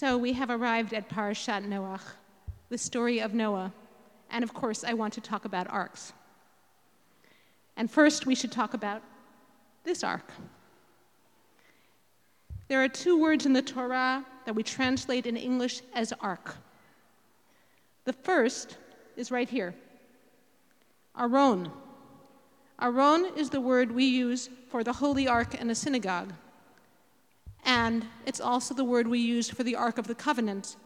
So we have arrived at Parashat Noach, the story of Noah. And of course, I want to talk about arks. And first, we should talk about this ark. There are two words in the Torah that we translate in English as ark. The first is right here Aron. Aron is the word we use for the holy ark in a synagogue. And it's also the word we use for the Ark of the Covenant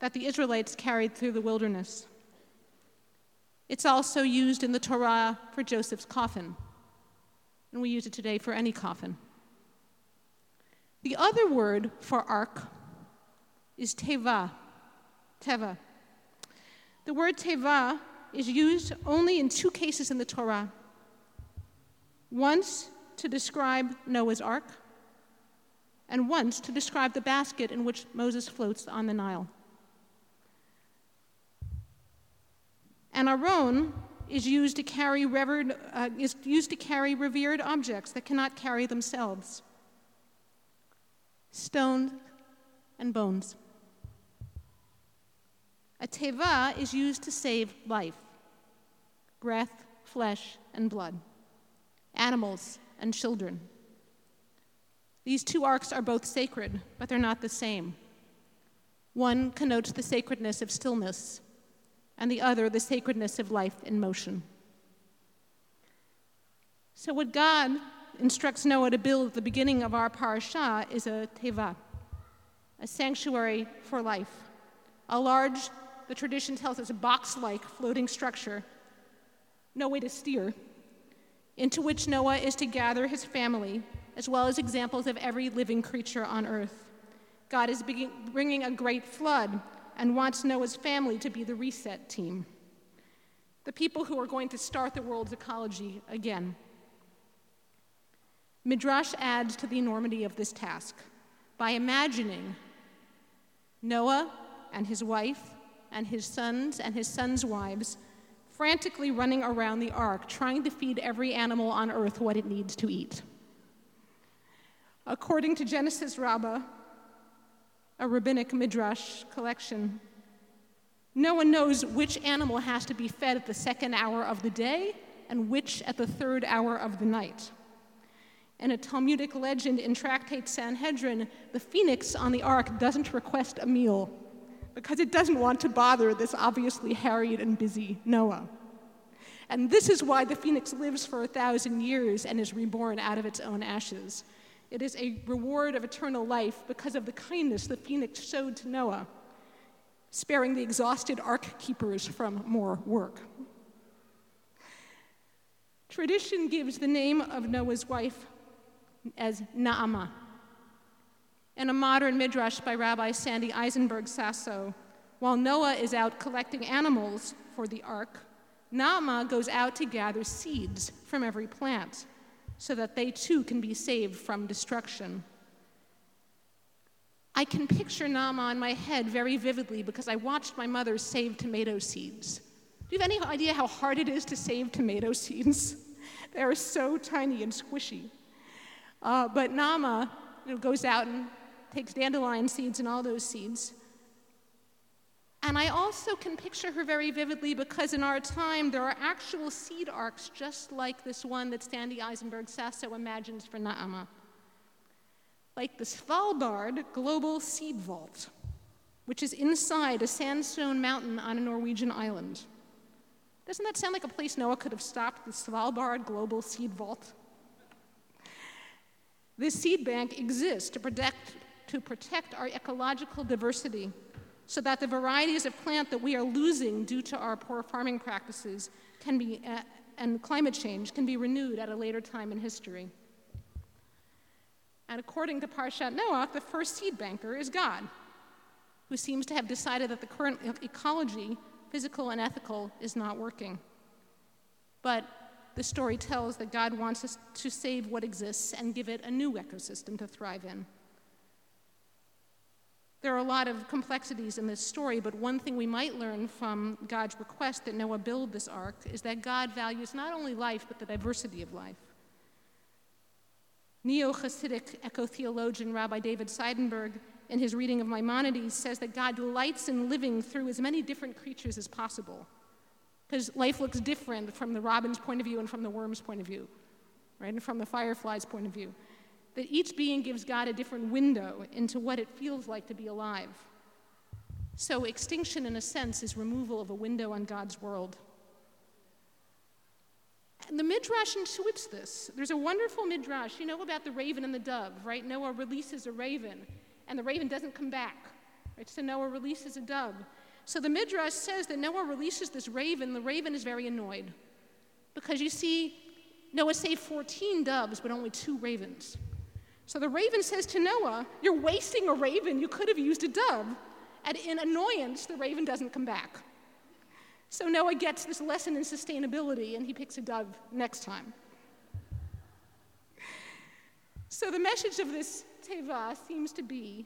that the Israelites carried through the wilderness. It's also used in the Torah for Joseph's coffin, and we use it today for any coffin. The other word for ark is teva. Teva. The word teva is used only in two cases in the Torah. Once to describe Noah's ark, and once to describe the basket in which Moses floats on the Nile. And Aron is used to carry revered, uh, is used to carry revered objects that cannot carry themselves. Stones and bones. A teva is used to save life, breath, flesh, and blood, animals and children. These two arks are both sacred, but they're not the same. One connotes the sacredness of stillness, and the other the sacredness of life in motion. So, what God instructs Noah to build at the beginning of our parasha is a teva, a sanctuary for life, a large, the tradition tells us, a box like floating structure, no way to steer, into which Noah is to gather his family as well as examples of every living creature on earth. God is bringing a great flood and wants Noah's family to be the reset team, the people who are going to start the world's ecology again. Midrash adds to the enormity of this task by imagining Noah and his wife and his sons and his sons' wives frantically running around the ark, trying to feed every animal on earth what it needs to eat. According to Genesis Rabbah, a rabbinic midrash collection, no one knows which animal has to be fed at the second hour of the day and which at the third hour of the night. In a Talmudic legend in Tractate Sanhedrin, the phoenix on the ark doesn't request a meal because it doesn't want to bother this obviously harried and busy Noah. And this is why the phoenix lives for a thousand years and is reborn out of its own ashes. It is a reward of eternal life because of the kindness the phoenix showed to Noah, sparing the exhausted ark keepers from more work. Tradition gives the name of Noah's wife as Naama. In a modern midrash by Rabbi Sandy Eisenberg Sasso, while Noah is out collecting animals for the ark, Naama goes out to gather seeds from every plant so that they too can be saved from destruction. I can picture Naama in my head very vividly because I watched my mother save tomato seeds. Do you have any idea how hard it is to save tomato seeds? they are so tiny and squishy. Uh, but Naama you know, goes out and takes dandelion seeds and all those seeds and I also can picture her very vividly because in our time there are actual seed arks just like this one that Sandy Eisenberg Sasso imagines for Na'ama. Like the Svalbard Global Seed Vault, which is inside a sandstone mountain on a Norwegian island. Doesn't that sound like a place Noah could have stopped, the Svalbard Global Seed Vault? This seed bank exists to protect, to protect our ecological diversity so that the varieties of plant that we are losing due to our poor farming practices can be, uh, and climate change can be renewed at a later time in history. And according to Parshat Noah, the first seed banker is God, who seems to have decided that the current ecology, physical and ethical, is not working. But the story tells that God wants us to save what exists and give it a new ecosystem to thrive in. There are a lot of complexities in this story, but one thing we might learn from God's request that Noah build this ark is that God values not only life, but the diversity of life. Neo Hasidic eco theologian Rabbi David Seidenberg in his reading of Maimonides, says that God delights in living through as many different creatures as possible. Because life looks different from the robin's point of view and from the worm's point of view, right? And from the firefly's point of view. That each being gives God a different window into what it feels like to be alive. So, extinction, in a sense, is removal of a window on God's world. And the Midrash intuits this. There's a wonderful Midrash. You know about the raven and the dove, right? Noah releases a raven, and the raven doesn't come back. Right? So Noah releases a dove. So the Midrash says that Noah releases this raven. The raven is very annoyed because you see, Noah saved 14 doves, but only two ravens. So the raven says to Noah, You're wasting a raven. You could have used a dove. And in annoyance, the raven doesn't come back. So Noah gets this lesson in sustainability and he picks a dove next time. So the message of this teva seems to be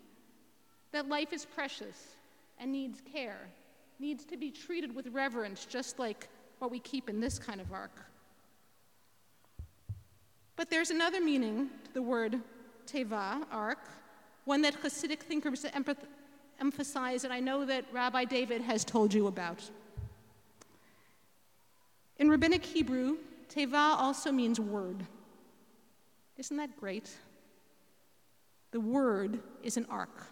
that life is precious and needs care, needs to be treated with reverence, just like what we keep in this kind of ark. But there's another meaning to the word teva, ark, one that Hasidic thinkers emphasize, and I know that Rabbi David has told you about. In Rabbinic Hebrew, teva also means word. Isn't that great? The word is an ark.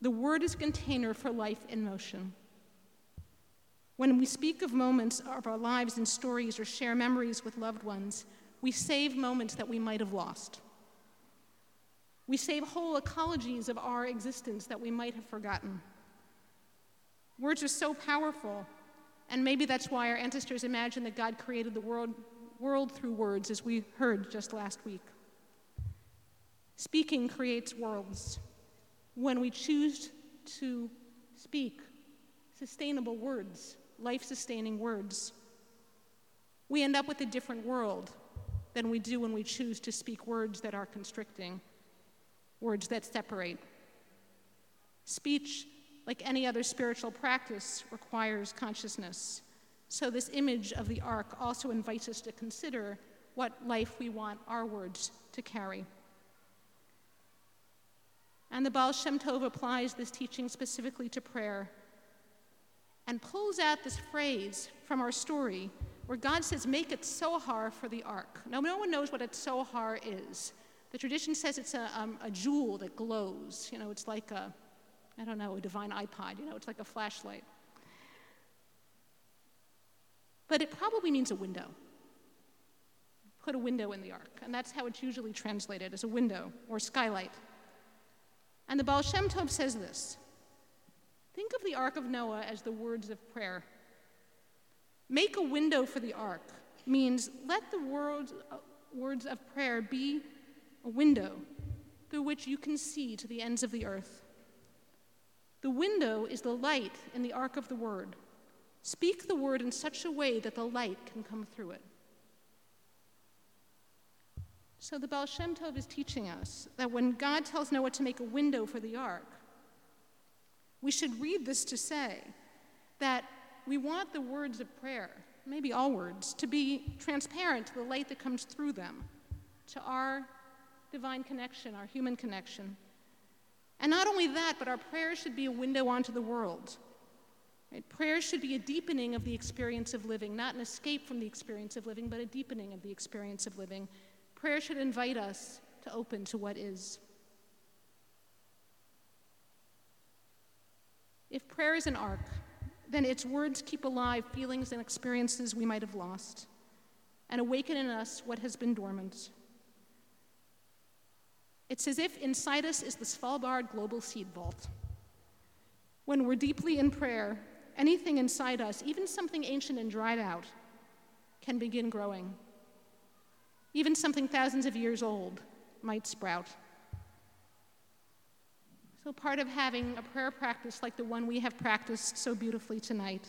The word is a container for life in motion. When we speak of moments of our lives and stories or share memories with loved ones, we save moments that we might have lost. We save whole ecologies of our existence that we might have forgotten. Words are so powerful and maybe that's why our ancestors imagined that God created the world, world through words, as we heard just last week. Speaking creates worlds. When we choose to speak sustainable words, life sustaining words, we end up with a different world than we do when we choose to speak words that are constricting, words that separate. Speech like any other spiritual practice, requires consciousness. So, this image of the ark also invites us to consider what life we want our words to carry. And the Baal Shem Tov applies this teaching specifically to prayer and pulls out this phrase from our story where God says, Make it tzohar for the ark. Now, no one knows what a tzohar is. The tradition says it's a, um, a jewel that glows. You know, it's like a, I don't know, a divine iPod, you know, it's like a flashlight. But it probably means a window. Put a window in the ark, and that's how it's usually translated as a window or skylight. And the Baal Shem Tov says this Think of the Ark of Noah as the words of prayer. Make a window for the ark means let the words, uh, words of prayer be a window through which you can see to the ends of the earth. The window is the light in the ark of the word. Speak the word in such a way that the light can come through it. So the Baal Shem Tov is teaching us that when God tells Noah to make a window for the ark, we should read this to say that we want the words of prayer, maybe all words, to be transparent to the light that comes through them, to our divine connection, our human connection. And not only that, but our prayers should be a window onto the world. Right? Prayers should be a deepening of the experience of living, not an escape from the experience of living, but a deepening of the experience of living. Prayer should invite us to open to what is. If prayer is an ark, then its words keep alive feelings and experiences we might have lost and awaken in us what has been dormant. It's as if inside us is the Svalbard Global Seed Vault. When we're deeply in prayer, anything inside us, even something ancient and dried out, can begin growing. Even something thousands of years old might sprout. So, part of having a prayer practice like the one we have practiced so beautifully tonight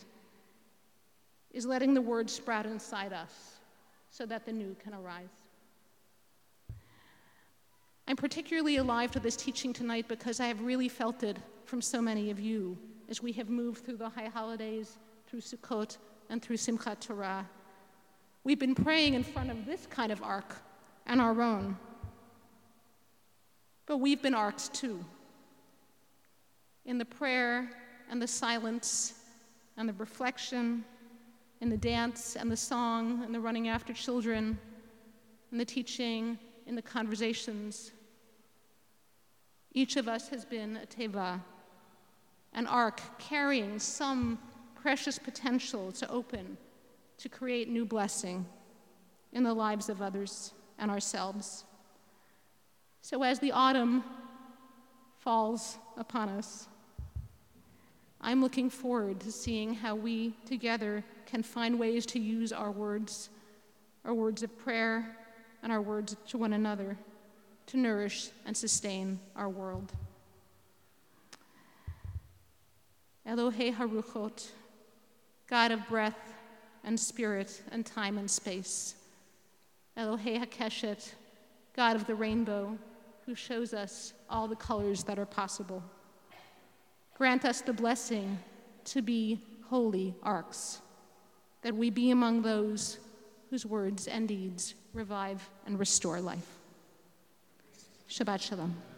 is letting the word sprout inside us so that the new can arise. I'm particularly alive to this teaching tonight because I have really felt it from so many of you as we have moved through the high holidays, through Sukkot, and through Simchat Torah. We've been praying in front of this kind of ark and our own. But we've been arks too. In the prayer and the silence and the reflection, in the dance and the song and the running after children, in the teaching, in the conversations. Each of us has been a teva, an ark carrying some precious potential to open, to create new blessing in the lives of others and ourselves. So as the autumn falls upon us, I'm looking forward to seeing how we together can find ways to use our words, our words of prayer, and our words to one another to nourish and sustain our world. Elohe Haruchot, God of breath and spirit and time and space. Elohe Hakeshet, God of the rainbow, who shows us all the colors that are possible. Grant us the blessing to be holy arks, that we be among those whose words and deeds revive and restore life. Shabbat Shalom.